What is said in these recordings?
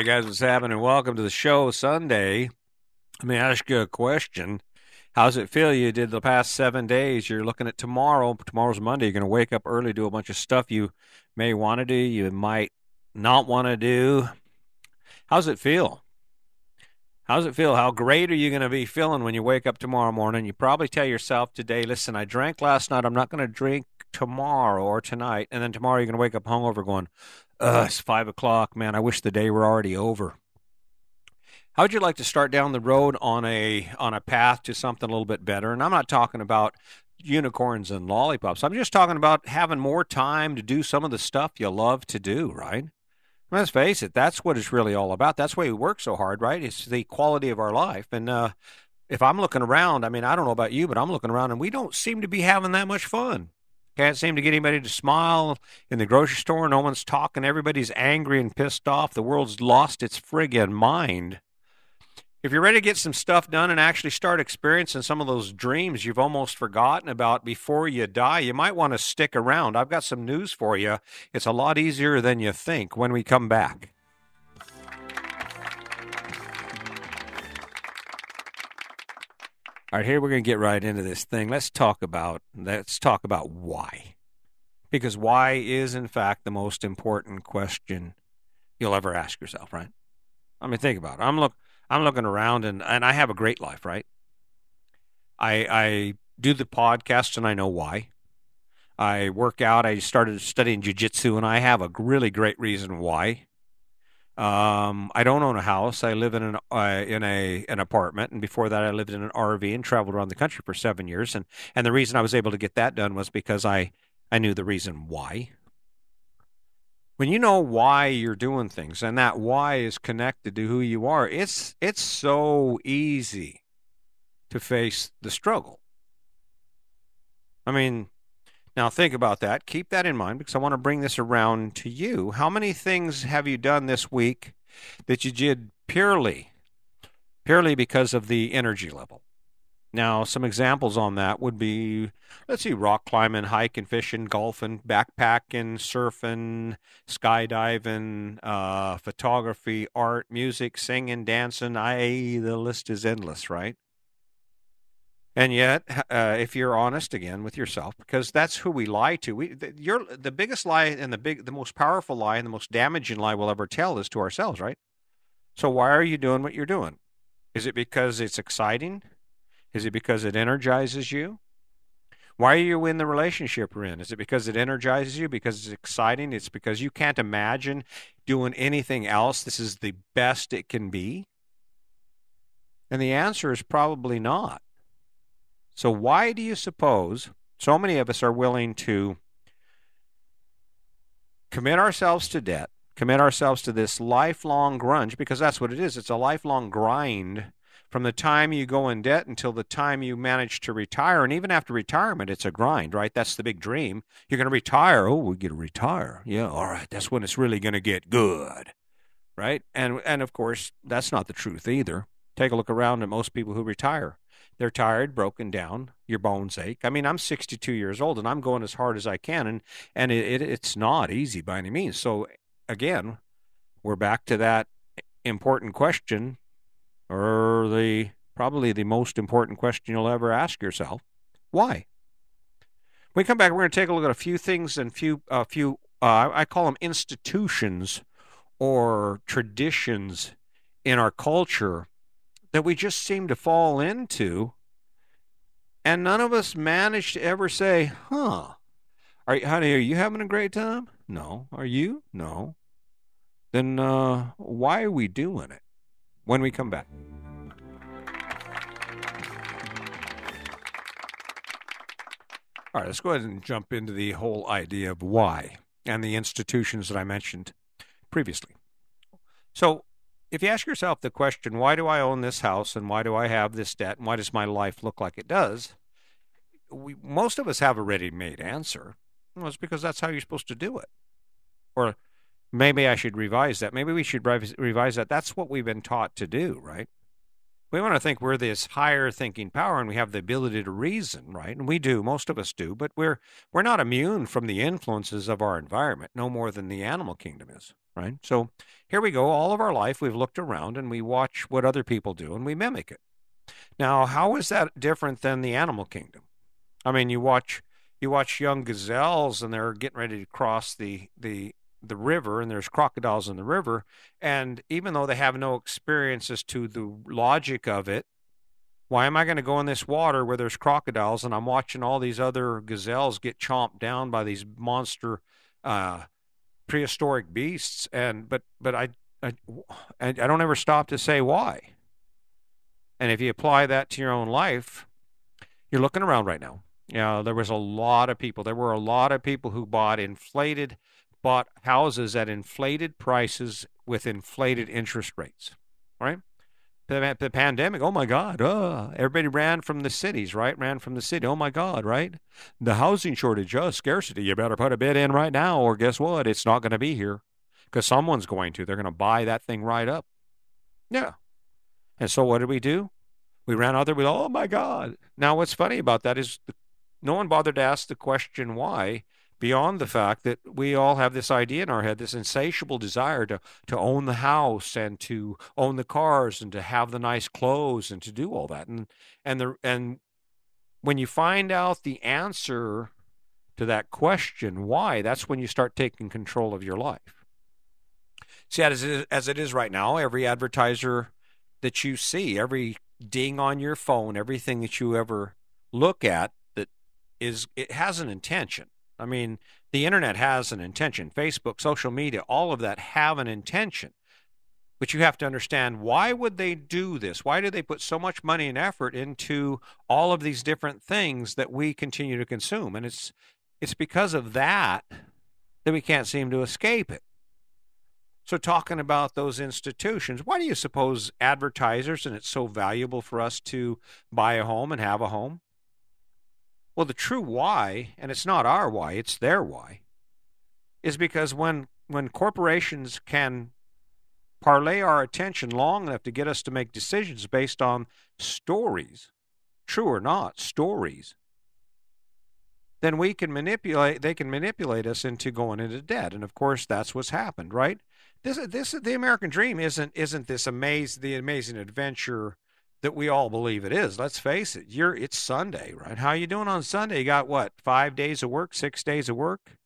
Hey guys, what's happening? Welcome to the show Sunday. Let me ask you a question. How's it feel? You did the past seven days. You're looking at tomorrow. Tomorrow's Monday. You're going to wake up early, do a bunch of stuff you may want to do, you might not want to do. How's it feel? How's it feel? How great are you going to be feeling when you wake up tomorrow morning? You probably tell yourself today, listen, I drank last night. I'm not going to drink tomorrow or tonight. And then tomorrow you're going to wake up hungover going, It's five o'clock. Man, I wish the day were already over. How would you like to start down the road on a on a path to something a little bit better? And I'm not talking about unicorns and lollipops. I'm just talking about having more time to do some of the stuff you love to do, right? Let's face it, that's what it's really all about. That's why we work so hard, right? It's the quality of our life. And uh, if I'm looking around, I mean, I don't know about you, but I'm looking around and we don't seem to be having that much fun. Can't seem to get anybody to smile in the grocery store. No one's talking. Everybody's angry and pissed off. The world's lost its friggin' mind. If you're ready to get some stuff done and actually start experiencing some of those dreams you've almost forgotten about before you die, you might want to stick around. I've got some news for you. It's a lot easier than you think when we come back. All right, here we're going to get right into this thing. Let's talk about let's talk about why. Because why is in fact the most important question you'll ever ask yourself, right? I mean, think about it. I'm look I'm looking around and and I have a great life, right? I I do the podcast and I know why. I work out. I started studying jujitsu and I have a really great reason why. Um, I don't own a house. I live in an uh, in a an apartment, and before that, I lived in an RV and traveled around the country for seven years. and And the reason I was able to get that done was because I I knew the reason why. When you know why you're doing things, and that why is connected to who you are, it's it's so easy to face the struggle. I mean, now, think about that. Keep that in mind because I want to bring this around to you. How many things have you done this week that you did purely, purely because of the energy level? Now, some examples on that would be let's see, rock climbing, hiking, fishing, golfing, backpacking, surfing, skydiving, uh, photography, art, music, singing, dancing. I the list is endless, right? And yet, uh, if you're honest again with yourself, because that's who we lie to, we the, you're the biggest lie and the big, the most powerful lie and the most damaging lie we'll ever tell is to ourselves, right? So why are you doing what you're doing? Is it because it's exciting? Is it because it energizes you? Why are you in the relationship you're in? Is it because it energizes you? Because it's exciting? It's because you can't imagine doing anything else. This is the best it can be. And the answer is probably not. So, why do you suppose so many of us are willing to commit ourselves to debt, commit ourselves to this lifelong grunge? Because that's what it is it's a lifelong grind from the time you go in debt until the time you manage to retire. And even after retirement, it's a grind, right? That's the big dream. You're going to retire. Oh, we get to retire. Yeah, all right. That's when it's really going to get good, right? And and of course, that's not the truth either. Take a look around at most people who retire. They're tired, broken down, your bones ache. I mean, I'm 62 years old and I'm going as hard as I can, and and it, it, it's not easy by any means. So again, we're back to that important question, or the probably the most important question you'll ever ask yourself: Why? When we come back, we're going to take a look at a few things and few a few uh, I call them institutions or traditions in our culture that we just seem to fall into. And none of us manage to ever say, huh, are, honey, are you having a great time? No. Are you? No. Then uh, why are we doing it when we come back? All right, let's go ahead and jump into the whole idea of why and the institutions that I mentioned previously. So, if you ask yourself the question, why do I own this house and why do I have this debt and why does my life look like it does? We, most of us have a ready made answer. Well, it's because that's how you're supposed to do it. Or maybe I should revise that. Maybe we should revise that. That's what we've been taught to do, right? We want to think we're this higher thinking power and we have the ability to reason, right? And we do, most of us do, but we're we're not immune from the influences of our environment, no more than the animal kingdom is, right? So here we go. All of our life, we've looked around and we watch what other people do and we mimic it. Now, how is that different than the animal kingdom? I mean, you watch you watch young gazelles and they're getting ready to cross the the the river and there's crocodiles in the river and even though they have no experience as to the logic of it why am i going to go in this water where there's crocodiles and i'm watching all these other gazelles get chomped down by these monster uh, prehistoric beasts? And but but I, I i don't ever stop to say why. And if you apply that to your own life you're looking around right now. You know, there was a lot of people. There were a lot of people who bought inflated bought houses at inflated prices with inflated interest rates, right? The, the pandemic, oh my God, uh, everybody ran from the cities, right? Ran from the city. Oh my God, right? The housing shortage, uh, scarcity. You better put a bid in right now, or guess what? It's not going to be here because someone's going to. They're going to buy that thing right up. Yeah. And so what did we do? We ran out there with, oh my God. Now, what's funny about that is no one bothered to ask the question why beyond the fact that we all have this idea in our head, this insatiable desire to, to own the house and to own the cars and to have the nice clothes and to do all that. And and the and when you find out the answer to that question, why, that's when you start taking control of your life. See, as it is, as it is right now, every advertiser that you see, every ding on your phone, everything that you ever look at that is it has an intention I mean, the internet has an intention. Facebook, social media, all of that have an intention. But you have to understand why would they do this? Why do they put so much money and effort into all of these different things that we continue to consume? And it's it's because of that that we can't seem to escape it. So talking about those institutions, why do you suppose advertisers and it's so valuable for us to buy a home and have a home? Well, the true why, and it's not our why, it's their why, is because when when corporations can parlay our attention long enough to get us to make decisions based on stories, true or not, stories, then we can manipulate they can manipulate us into going into debt. And of course that's what's happened, right? This this the American dream isn't isn't this amazing the amazing adventure that we all believe it is. Let's face it. You're it's Sunday, right? How you doing on Sunday? You got what? 5 days of work, 6 days of work?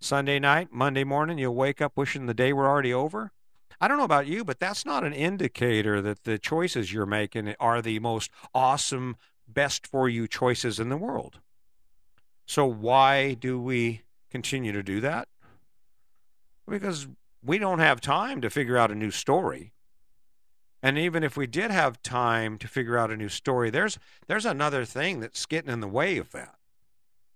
Sunday night, Monday morning, you'll wake up wishing the day were already over? I don't know about you, but that's not an indicator that the choices you're making are the most awesome, best for you choices in the world. So why do we continue to do that? Because we don't have time to figure out a new story. And even if we did have time to figure out a new story, there's there's another thing that's getting in the way of that.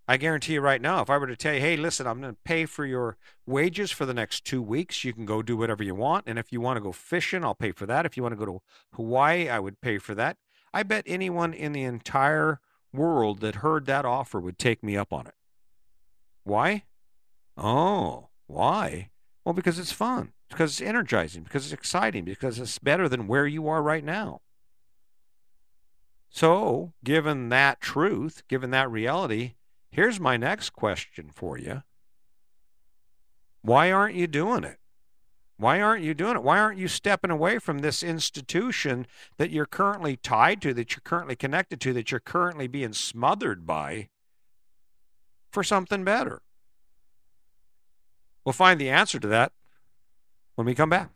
I guarantee you right now, if I were to tell you, hey, listen, I'm going to pay for your wages for the next two weeks, you can go do whatever you want. And if you want to go fishing, I'll pay for that. If you want to go to Hawaii, I would pay for that. I bet anyone in the entire world that heard that offer would take me up on it. Why? Oh, why? Well, because it's fun because it's energizing, because it's exciting, because it's better than where you are right now. So, given that truth, given that reality, here's my next question for you. Why aren't you doing it? Why aren't you doing it? Why aren't you stepping away from this institution that you're currently tied to, that you're currently connected to, that you're currently being smothered by for something better? We'll find the answer to that when we come back.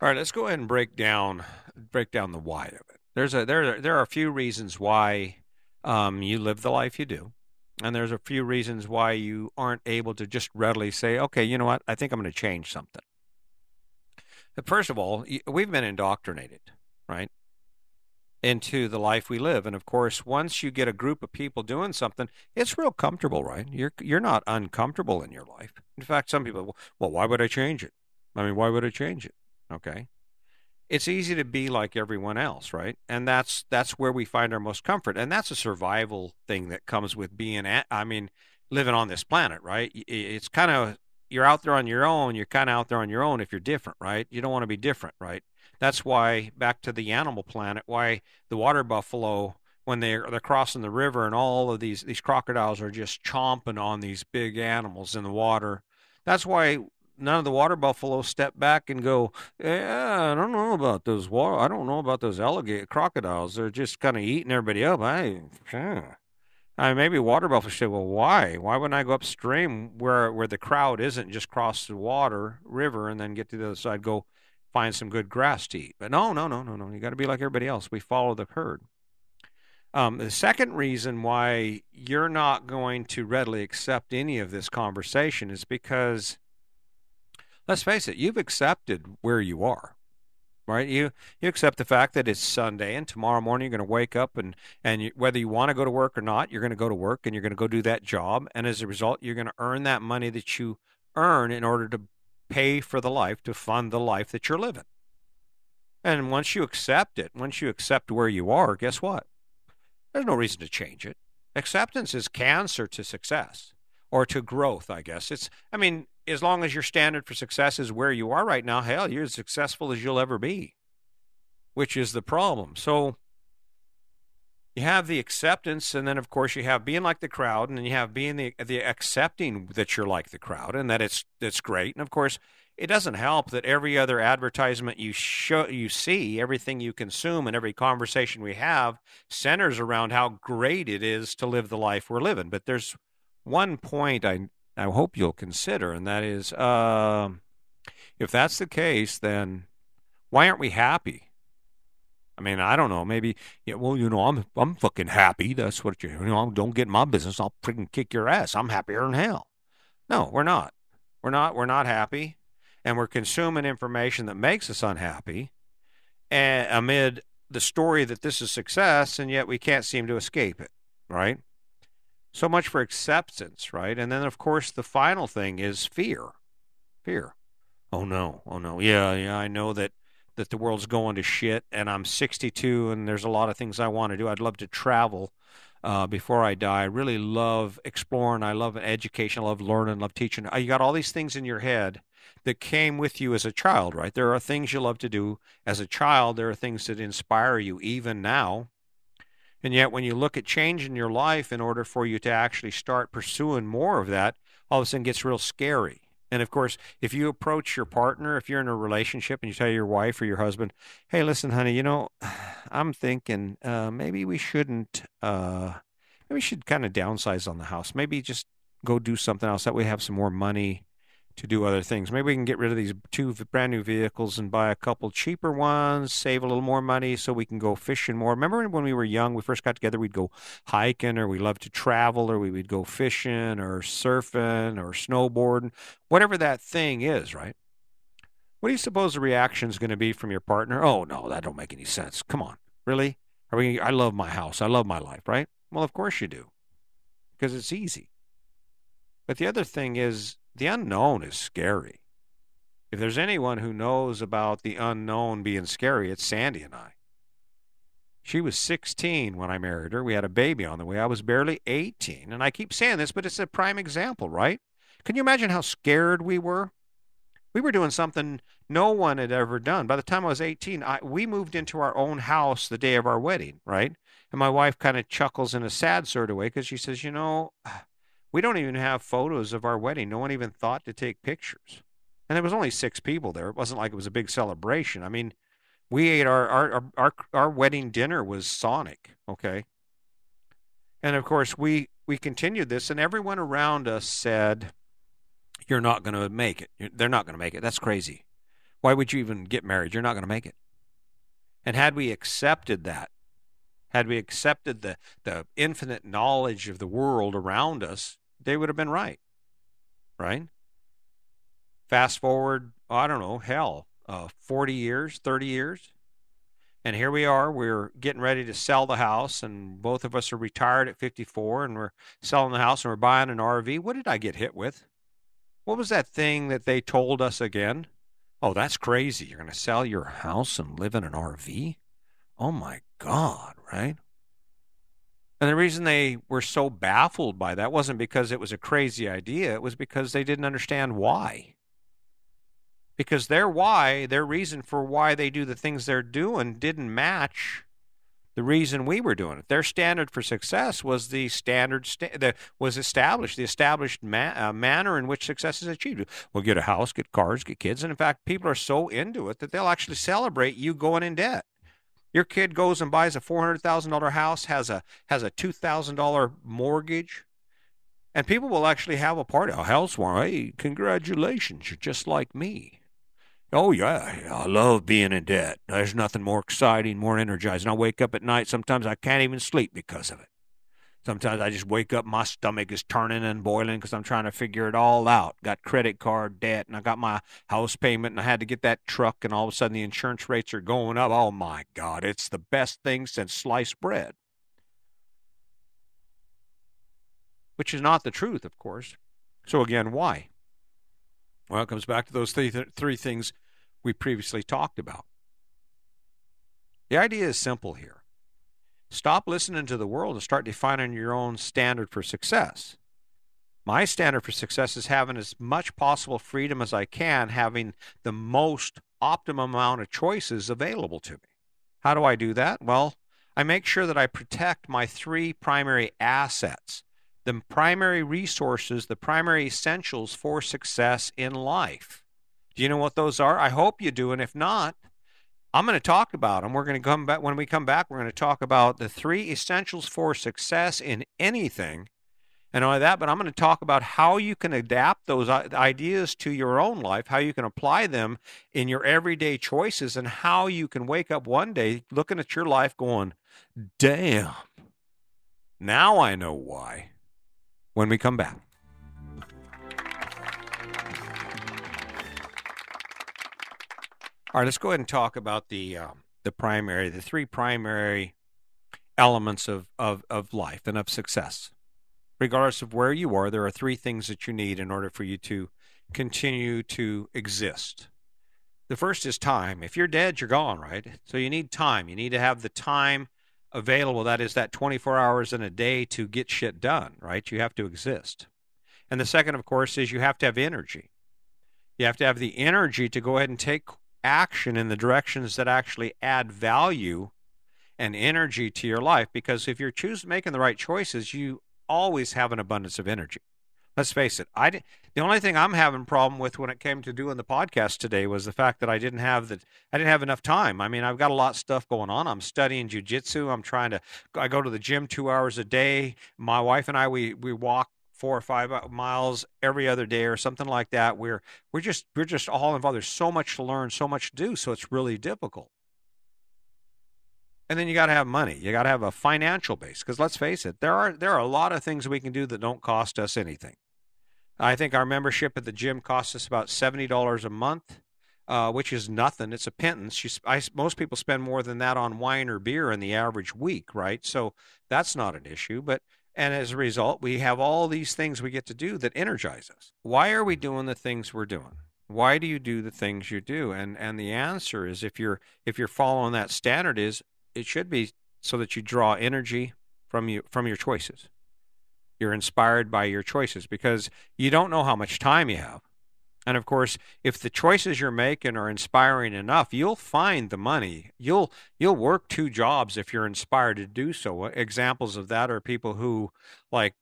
All right, let's go ahead and break down break down the why of it. There's a there there are a few reasons why um, you live the life you do, and there's a few reasons why you aren't able to just readily say, okay, you know what, I think I'm going to change something. First of all, we've been indoctrinated, right? Into the life we live. And of course, once you get a group of people doing something, it's real comfortable, right? You're you're not uncomfortable in your life. In fact, some people, well, why would I change it? I mean, why would I change it? Okay. It's easy to be like everyone else, right? And that's that's where we find our most comfort. And that's a survival thing that comes with being at, I mean, living on this planet, right? It's kind of you're out there on your own, you're kind of out there on your own if you're different, right? You don't want to be different, right? That's why back to the animal planet, why the water buffalo when they're they're crossing the river and all of these these crocodiles are just chomping on these big animals in the water. That's why none of the water buffalo step back and go, "Yeah, I don't know about those water. I don't know about those alligator crocodiles. They're just kind of eating everybody up." I. I mean, maybe water buffalo say, "Well, why? Why wouldn't I go upstream where where the crowd isn't? Just cross the water river and then get to the other side, go find some good grass to eat." But no, no, no, no, no. You got to be like everybody else. We follow the herd. Um, the second reason why you're not going to readily accept any of this conversation is because let's face it, you've accepted where you are. Right, you you accept the fact that it's Sunday and tomorrow morning you're going to wake up and and you, whether you want to go to work or not, you're going to go to work and you're going to go do that job, and as a result, you're going to earn that money that you earn in order to pay for the life to fund the life that you're living. And once you accept it, once you accept where you are, guess what? There's no reason to change it. Acceptance is cancer to success or to growth, I guess. It's I mean, as long as your standard for success is where you are right now, hell, you're as successful as you'll ever be, which is the problem. So you have the acceptance, and then of course you have being like the crowd, and then you have being the the accepting that you're like the crowd, and that it's it's great. And of course, it doesn't help that every other advertisement you show you see, everything you consume, and every conversation we have centers around how great it is to live the life we're living. But there's one point I I hope you'll consider, and that is, uh, if that's the case, then why aren't we happy? I mean, I don't know. Maybe, yeah, well, you know, I'm I'm fucking happy. That's what you, you know. Don't get in my business. I'll freaking kick your ass. I'm happier than hell. No, we're not. We're not. We're not happy, and we're consuming information that makes us unhappy, and amid the story that this is success, and yet we can't seem to escape it. Right? So much for acceptance, right? And then, of course, the final thing is fear. Fear. Oh no, oh no. Yeah, yeah, I know that that the world's going to shit, and I'm 62, and there's a lot of things I want to do. I'd love to travel uh, before I die. I really love exploring. I love education. I love learning. I love teaching. Uh, you got all these things in your head that came with you as a child, right? There are things you love to do as a child. There are things that inspire you even now. And yet, when you look at changing your life in order for you to actually start pursuing more of that, all of a sudden it gets real scary. And of course, if you approach your partner, if you're in a relationship and you tell your wife or your husband, hey, listen, honey, you know, I'm thinking uh, maybe we shouldn't, uh, maybe we should kind of downsize on the house. Maybe just go do something else. That way, we have some more money to do other things. Maybe we can get rid of these two brand new vehicles and buy a couple cheaper ones, save a little more money so we can go fishing more. Remember when we were young, we first got together, we'd go hiking or we loved to travel or we would go fishing or surfing or snowboarding, whatever that thing is, right? What do you suppose the reaction is going to be from your partner? Oh, no, that don't make any sense. Come on. Really? Are we, I love my house. I love my life, right? Well, of course you do because it's easy. But the other thing is, the unknown is scary. If there's anyone who knows about the unknown being scary, it's Sandy and I. She was 16 when I married her. We had a baby on the way. I was barely 18. And I keep saying this, but it's a prime example, right? Can you imagine how scared we were? We were doing something no one had ever done. By the time I was 18, I, we moved into our own house the day of our wedding, right? And my wife kind of chuckles in a sad sort of way because she says, You know, we don't even have photos of our wedding. No one even thought to take pictures. And there was only six people there. It wasn't like it was a big celebration. I mean, we ate our our our, our wedding dinner was Sonic, okay? And of course, we we continued this and everyone around us said you're not going to make it. They're not going to make it. That's crazy. Why would you even get married? You're not going to make it. And had we accepted that, had we accepted the, the infinite knowledge of the world around us, they would have been right. Right? Fast forward, I don't know, hell, uh, 40 years, 30 years. And here we are, we're getting ready to sell the house, and both of us are retired at 54, and we're selling the house and we're buying an RV. What did I get hit with? What was that thing that they told us again? Oh, that's crazy. You're going to sell your house and live in an RV? Oh my God, right? And the reason they were so baffled by that wasn't because it was a crazy idea, it was because they didn't understand why. Because their why, their reason for why they do the things they're doing didn't match the reason we were doing it. Their standard for success was the standard sta- that was established, the established ma- uh, manner in which success is achieved. We'll get a house, get cars, get kids, and in fact, people are so into it that they'll actually celebrate you going in debt. Your kid goes and buys a four hundred thousand dollar house, has a has a two thousand dollar mortgage, and people will actually have a party. A housewarming. Hey, congratulations! You're just like me. Oh, yeah, I love being in debt. There's nothing more exciting, more energizing. I wake up at night, sometimes I can't even sleep because of it. Sometimes I just wake up, my stomach is turning and boiling because I'm trying to figure it all out. Got credit card debt, and I got my house payment, and I had to get that truck, and all of a sudden the insurance rates are going up. Oh my God, it's the best thing since sliced bread. Which is not the truth, of course. So, again, why? Well, it comes back to those three, th- three things we previously talked about. The idea is simple here stop listening to the world and start defining your own standard for success. My standard for success is having as much possible freedom as I can, having the most optimum amount of choices available to me. How do I do that? Well, I make sure that I protect my three primary assets the primary resources, the primary essentials for success in life. Do you know what those are? I hope you do. And if not, I'm going to talk about them. We're going to come back when we come back. We're going to talk about the three essentials for success in anything. And only that, but I'm going to talk about how you can adapt those uh, ideas to your own life, how you can apply them in your everyday choices, and how you can wake up one day looking at your life going, damn, now I know why when we come back. All right, let's go ahead and talk about the um, the primary, the three primary elements of, of, of life and of success. Regardless of where you are, there are three things that you need in order for you to continue to exist. The first is time. If you're dead, you're gone, right? So you need time. You need to have the time available. That is that 24 hours in a day to get shit done, right? You have to exist. And the second, of course, is you have to have energy. You have to have the energy to go ahead and take action in the directions that actually add value and energy to your life. Because if you're choosing making the right choices, you always have an abundance of energy. Let's face it. I the only thing I'm having problem with when it came to doing the podcast today was the fact that I didn't have the I didn't have enough time. I mean, I've got a lot of stuff going on. I'm studying jujitsu. I'm trying to I go to the gym two hours a day. My wife and I we we walk four or five miles every other day or something like that. We're we're just we're just all involved. There's so much to learn, so much to do, so it's really difficult. And then you got to have money. You got to have a financial base because let's face it, there are there are a lot of things we can do that don't cost us anything. I think our membership at the gym costs us about seventy dollars a month, uh, which is nothing. It's a pittance. You, I, most people spend more than that on wine or beer in the average week, right? So that's not an issue. But and as a result, we have all these things we get to do that energize us. Why are we doing the things we're doing? Why do you do the things you do? And and the answer is if you're if you're following that standard is it should be so that you draw energy from you from your choices. You're inspired by your choices because you don't know how much time you have. And of course, if the choices you're making are inspiring enough, you'll find the money. You'll you'll work two jobs if you're inspired to do so. Uh, examples of that are people who like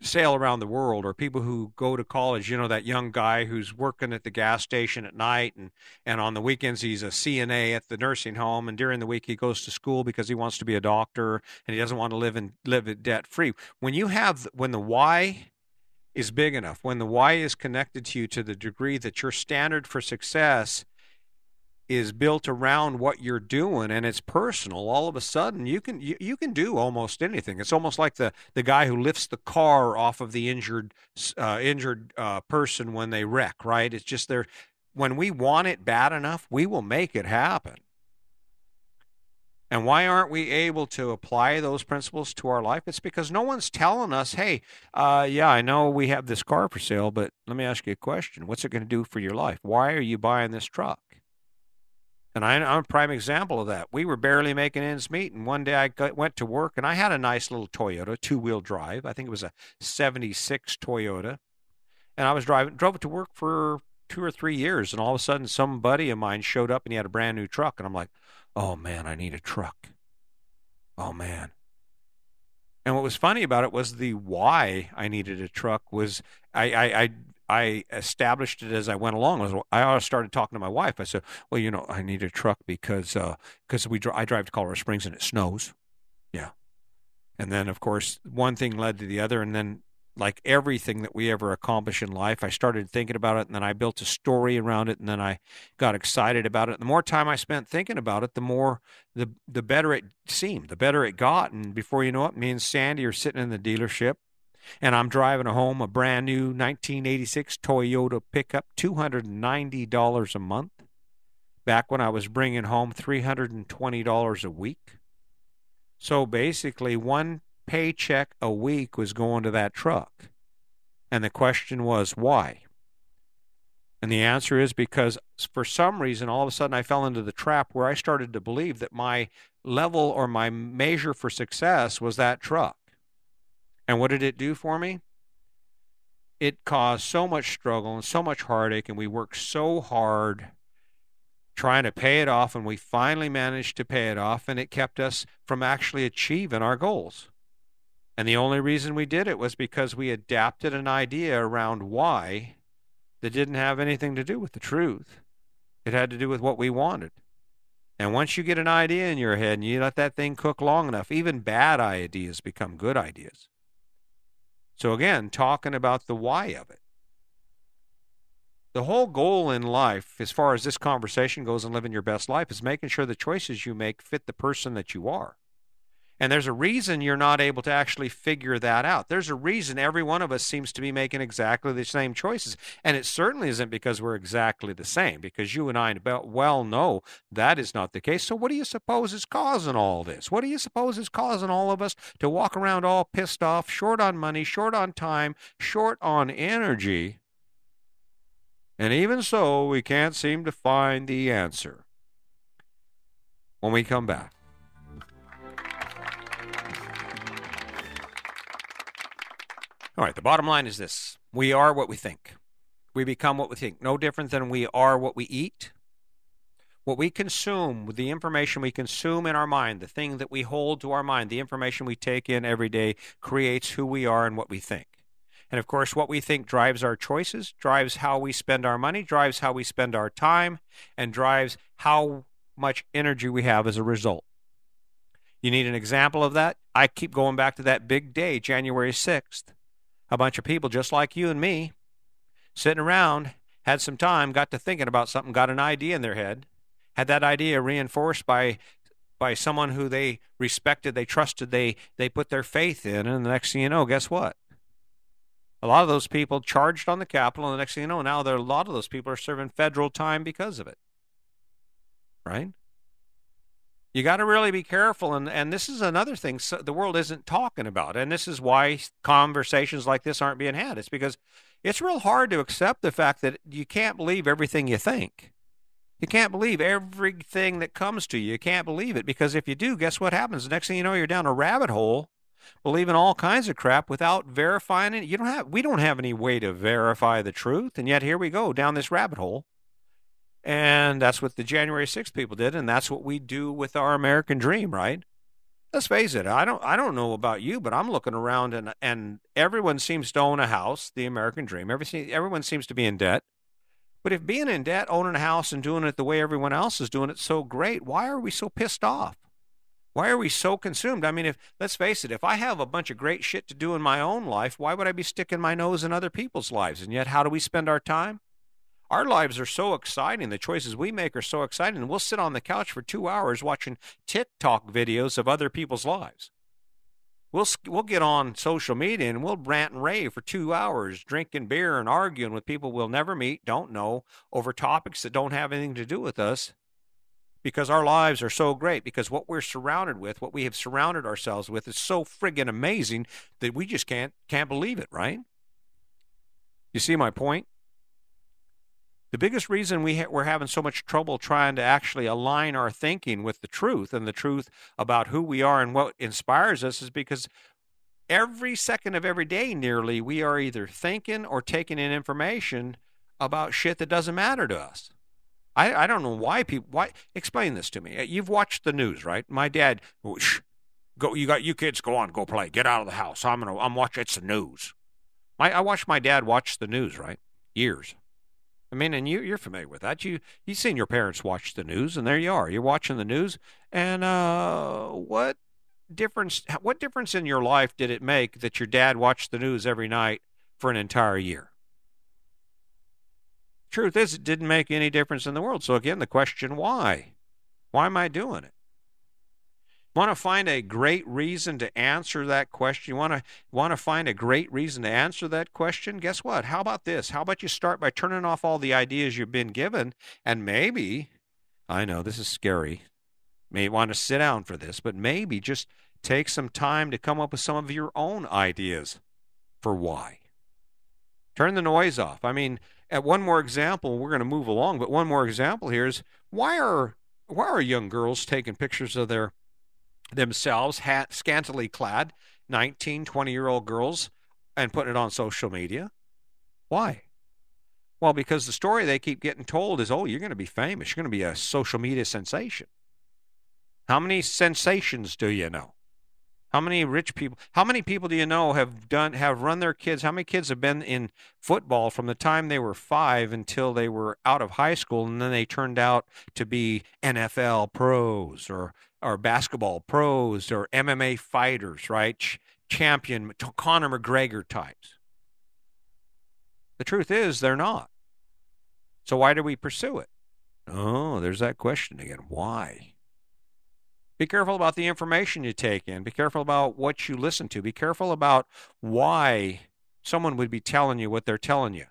sail around the world or people who go to college you know that young guy who's working at the gas station at night and and on the weekends he's a CNA at the nursing home and during the week he goes to school because he wants to be a doctor and he doesn't want to live in live debt free when you have when the why is big enough. When the why is connected to you to the degree that your standard for success is built around what you're doing and it's personal all of a sudden you can you, you can do almost anything. It's almost like the the guy who lifts the car off of the injured uh, injured uh, person when they wreck right? It's just there when we want it bad enough we will make it happen and why aren't we able to apply those principles to our life? It's because no one's telling us, hey, uh, yeah, I know we have this car for sale, but let me ask you a question. What's it going to do for your life? Why are you buying this truck? And I, am a prime example of that. We were barely making ends meet, and one day I got, went to work, and I had a nice little Toyota, two-wheel drive. I think it was a '76 Toyota, and I was driving, drove it to work for two or three years, and all of a sudden, some buddy of mine showed up, and he had a brand new truck, and I'm like, "Oh man, I need a truck." Oh man. And what was funny about it was the why I needed a truck was I I, I I established it as I went along. I started talking to my wife. I said, "Well, you know, I need a truck because because uh, we I drive to Colorado Springs and it snows." Yeah, and then of course one thing led to the other, and then like everything that we ever accomplish in life, I started thinking about it, and then I built a story around it, and then I got excited about it. The more time I spent thinking about it, the more the the better it seemed, the better it got, and before you know it, me and Sandy are sitting in the dealership and I'm driving home a brand new 1986 Toyota pickup, $290 a month. Back when I was bringing home $320 a week. So basically, one paycheck a week was going to that truck. And the question was, why? And the answer is because for some reason, all of a sudden, I fell into the trap where I started to believe that my level or my measure for success was that truck. And what did it do for me? It caused so much struggle and so much heartache, and we worked so hard trying to pay it off, and we finally managed to pay it off, and it kept us from actually achieving our goals. And the only reason we did it was because we adapted an idea around why that didn't have anything to do with the truth. It had to do with what we wanted. And once you get an idea in your head and you let that thing cook long enough, even bad ideas become good ideas. So, again, talking about the why of it. The whole goal in life, as far as this conversation goes and living your best life, is making sure the choices you make fit the person that you are. And there's a reason you're not able to actually figure that out. There's a reason every one of us seems to be making exactly the same choices. And it certainly isn't because we're exactly the same, because you and I well know that is not the case. So, what do you suppose is causing all this? What do you suppose is causing all of us to walk around all pissed off, short on money, short on time, short on energy? And even so, we can't seem to find the answer. When we come back. All right, the bottom line is this we are what we think. We become what we think. No different than we are what we eat. What we consume, the information we consume in our mind, the thing that we hold to our mind, the information we take in every day creates who we are and what we think. And of course, what we think drives our choices, drives how we spend our money, drives how we spend our time, and drives how much energy we have as a result. You need an example of that? I keep going back to that big day, January 6th a bunch of people just like you and me sitting around, had some time, got to thinking about something, got an idea in their head, had that idea reinforced by by someone who they respected, they trusted, they they put their faith in, and the next thing you know, guess what? A lot of those people charged on the Capitol, and the next thing you know, now there a lot of those people are serving federal time because of it. Right? You got to really be careful and and this is another thing so the world isn't talking about and this is why conversations like this aren't being had. It's because it's real hard to accept the fact that you can't believe everything you think. You can't believe everything that comes to you. You can't believe it because if you do guess what happens? The next thing you know you're down a rabbit hole believing all kinds of crap without verifying it. You don't have we don't have any way to verify the truth and yet here we go down this rabbit hole and that's what the January 6th people did, and that's what we do with our American dream, right? Let's face it, I don't I don't know about you, but I'm looking around and and everyone seems to own a house, the American dream. Everything everyone seems to be in debt. But if being in debt, owning a house and doing it the way everyone else is doing it so great, why are we so pissed off? Why are we so consumed? I mean, if let's face it, if I have a bunch of great shit to do in my own life, why would I be sticking my nose in other people's lives? And yet, how do we spend our time? Our lives are so exciting. The choices we make are so exciting. We'll sit on the couch for two hours watching TikTok videos of other people's lives. We'll, we'll get on social media and we'll rant and rave for two hours, drinking beer and arguing with people we'll never meet, don't know, over topics that don't have anything to do with us because our lives are so great because what we're surrounded with what we have surrounded ourselves with is so friggin' amazing that we just can't can't believe it right you see my point The biggest reason we ha- we're having so much trouble trying to actually align our thinking with the truth and the truth about who we are and what inspires us is because every second of every day, nearly, we are either thinking or taking in information about shit that doesn't matter to us. I, I don't know why people. Why explain this to me? Uh, you've watched the news, right? My dad, shh, go. You got you kids. Go on, go play. Get out of the house. I'm gonna. I'm watching. It's the news. My, I watched my dad watch the news, right? Years. I mean, and you, you're familiar with that. You, you've seen your parents watch the news, and there you are. You're watching the news, and uh, what difference? What difference in your life did it make that your dad watched the news every night for an entire year? Truth is, it didn't make any difference in the world. So again, the question: Why? Why am I doing it? Want to find a great reason to answer that question? You want to want to find a great reason to answer that question? Guess what? How about this? How about you start by turning off all the ideas you've been given and maybe I know this is scary. May want to sit down for this, but maybe just take some time to come up with some of your own ideas for why. Turn the noise off. I mean, at one more example, we're going to move along, but one more example here is why are why are young girls taking pictures of their themselves, scantily clad, 19, 20 year old girls, and putting it on social media. Why? Well, because the story they keep getting told is, oh, you're going to be famous. You're going to be a social media sensation. How many sensations do you know? How many rich people? How many people do you know have done have run their kids? How many kids have been in football from the time they were five until they were out of high school, and then they turned out to be NFL pros or or basketball pros or MMA fighters, right? Ch- champion Conor McGregor types. The truth is, they're not. So why do we pursue it? Oh, there's that question again. Why? Be careful about the information you take in. Be careful about what you listen to. Be careful about why someone would be telling you what they're telling you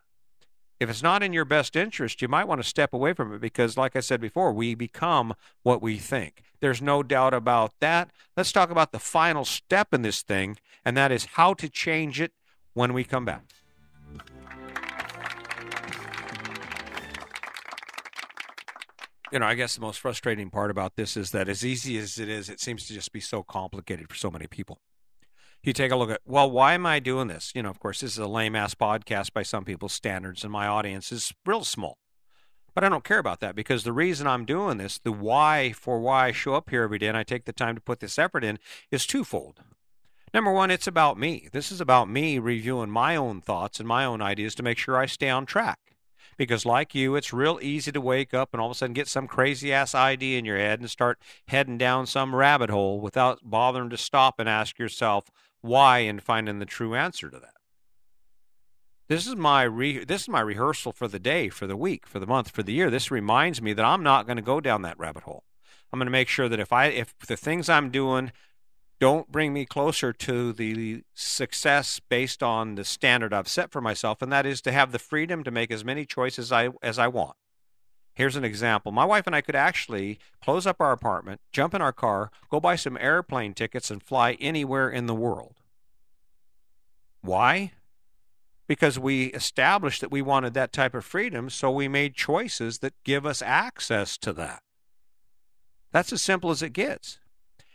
if it's not in your best interest, you might want to step away from it because, like I said before, we become what we think. There's no doubt about that. Let's talk about the final step in this thing, and that is how to change it when we come back. You know, I guess the most frustrating part about this is that as easy as it is, it seems to just be so complicated for so many people you take a look at, well, why am I doing this? You know, of course, this is a lame ass podcast by some people's standards, and my audience is real small. But I don't care about that because the reason I'm doing this, the why for why I show up here every day and I take the time to put this effort in, is twofold. Number one, it's about me. This is about me reviewing my own thoughts and my own ideas to make sure I stay on track. Because, like you, it's real easy to wake up and all of a sudden get some crazy ass idea in your head and start heading down some rabbit hole without bothering to stop and ask yourself, why and finding the true answer to that. This is my re- this is my rehearsal for the day, for the week, for the month, for the year. This reminds me that I'm not going to go down that rabbit hole. I'm going to make sure that if I if the things I'm doing don't bring me closer to the success based on the standard I've set for myself, and that is to have the freedom to make as many choices I, as I want. Here's an example. My wife and I could actually close up our apartment, jump in our car, go buy some airplane tickets, and fly anywhere in the world. Why? Because we established that we wanted that type of freedom, so we made choices that give us access to that. That's as simple as it gets.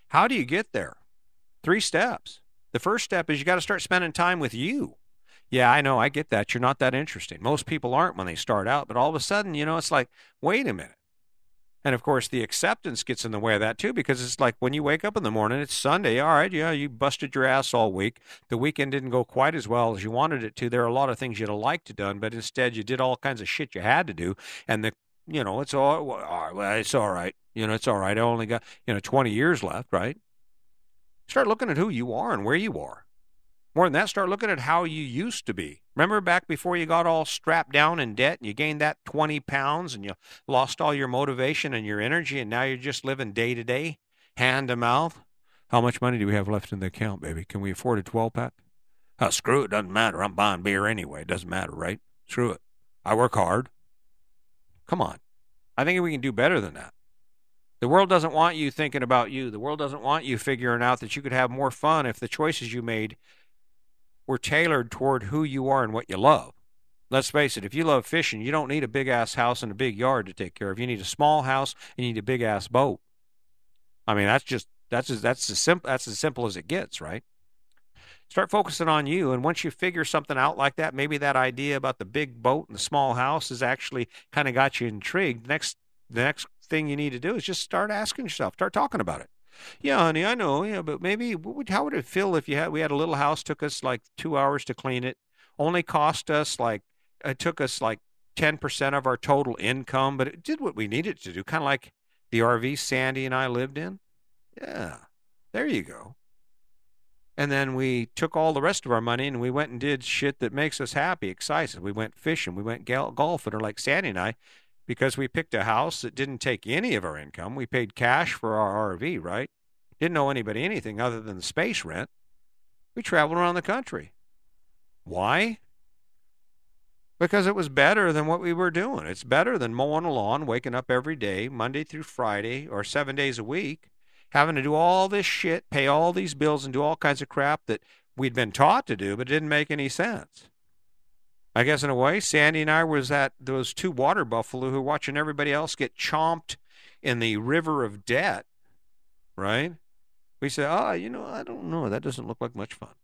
How do you get there? Three steps. The first step is you got to start spending time with you. Yeah, I know. I get that. You're not that interesting. Most people aren't when they start out, but all of a sudden, you know, it's like, wait a minute. And of course, the acceptance gets in the way of that too, because it's like when you wake up in the morning, it's Sunday. All right, yeah, you busted your ass all week. The weekend didn't go quite as well as you wanted it to. There are a lot of things you'd have liked to done, but instead you did all kinds of shit you had to do. And the, you know, it's all, well, it's all right. You know, it's all right. I only got, you know, 20 years left, right? Start looking at who you are and where you are. More than that, start looking at how you used to be. Remember back before you got all strapped down in debt and you gained that 20 pounds and you lost all your motivation and your energy and now you're just living day to day, hand to mouth? How much money do we have left in the account, baby? Can we afford a 12 pack? Oh, screw it. Doesn't matter. I'm buying beer anyway. It doesn't matter, right? Screw it. I work hard. Come on. I think we can do better than that. The world doesn't want you thinking about you. The world doesn't want you figuring out that you could have more fun if the choices you made were tailored toward who you are and what you love. Let's face it, if you love fishing, you don't need a big ass house and a big yard to take care of. You need a small house and you need a big ass boat. I mean, that's just that's as, that's as simple that's as simple as it gets, right? Start focusing on you, and once you figure something out like that, maybe that idea about the big boat and the small house has actually kind of got you intrigued. Next, the next thing you need to do is just start asking yourself, start talking about it. Yeah, honey, I know. Yeah, but maybe would, how would it feel if you had we had a little house took us like two hours to clean it, only cost us like it took us like 10% of our total income, but it did what we needed to do, kind of like the RV Sandy and I lived in. Yeah, there you go. And then we took all the rest of our money and we went and did shit that makes us happy, excited. We went fishing, we went golfing, or like Sandy and I, because we picked a house that didn't take any of our income. We paid cash for our RV, right? Didn't know anybody anything other than the space rent. We traveled around the country. Why? because it was better than what we were doing. It's better than mowing a lawn, waking up every day, Monday through Friday, or seven days a week, having to do all this shit, pay all these bills, and do all kinds of crap that we'd been taught to do, but it didn't make any sense. I guess in a way, Sandy and I was at those two water buffalo who watching everybody else get chomped in the river of debt, right? We said, oh, you know, I don't know. That doesn't look like much fun.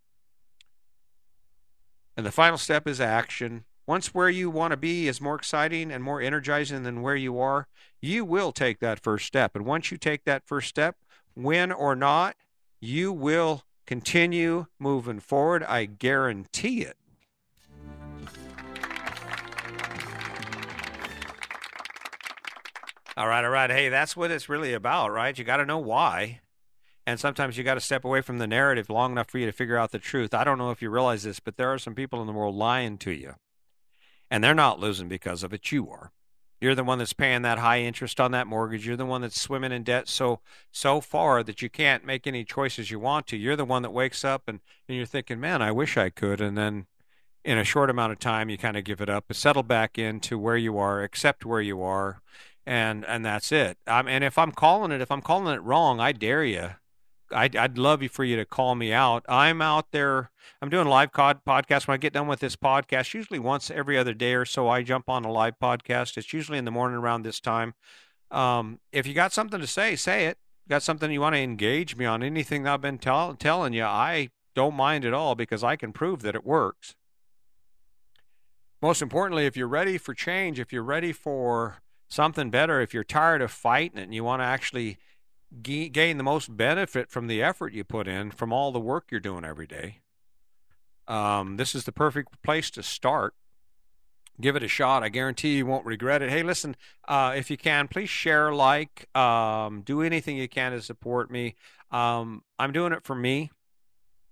And the final step is action. Once where you want to be is more exciting and more energizing than where you are, you will take that first step. And once you take that first step, win or not, you will continue moving forward. I guarantee it. All right, all right. Hey, that's what it's really about, right? You got to know why. And sometimes you got to step away from the narrative long enough for you to figure out the truth. I don't know if you realize this, but there are some people in the world lying to you and they're not losing because of it. You are. You're the one that's paying that high interest on that mortgage. You're the one that's swimming in debt so so far that you can't make any choices you want to. You're the one that wakes up and, and you're thinking, man, I wish I could. And then in a short amount of time, you kind of give it up, settle back into where you are, accept where you are, and and that's it. Um, and if I'm calling it, if I'm calling it wrong, I dare you I'd, I'd love you for you to call me out. I'm out there. I'm doing live cod podcast. When I get done with this podcast, usually once every other day or so, I jump on a live podcast. It's usually in the morning around this time. Um, if you got something to say, say it. Got something you want to engage me on? Anything I've been tell, telling you, I don't mind at all because I can prove that it works. Most importantly, if you're ready for change, if you're ready for something better, if you're tired of fighting it and you want to actually gain the most benefit from the effort you put in from all the work you're doing every day. Um, this is the perfect place to start. Give it a shot. I guarantee you won't regret it. Hey, listen, uh, if you can, please share, like, um, do anything you can to support me. Um, I'm doing it for me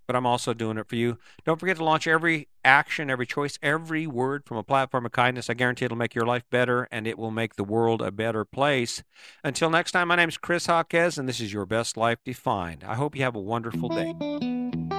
but I'm also doing it for you. Don't forget to launch every action, every choice, every word from a platform of kindness. I guarantee it'll make your life better and it will make the world a better place. Until next time, my name is Chris Hawkes, and this is Your Best Life Defined. I hope you have a wonderful day.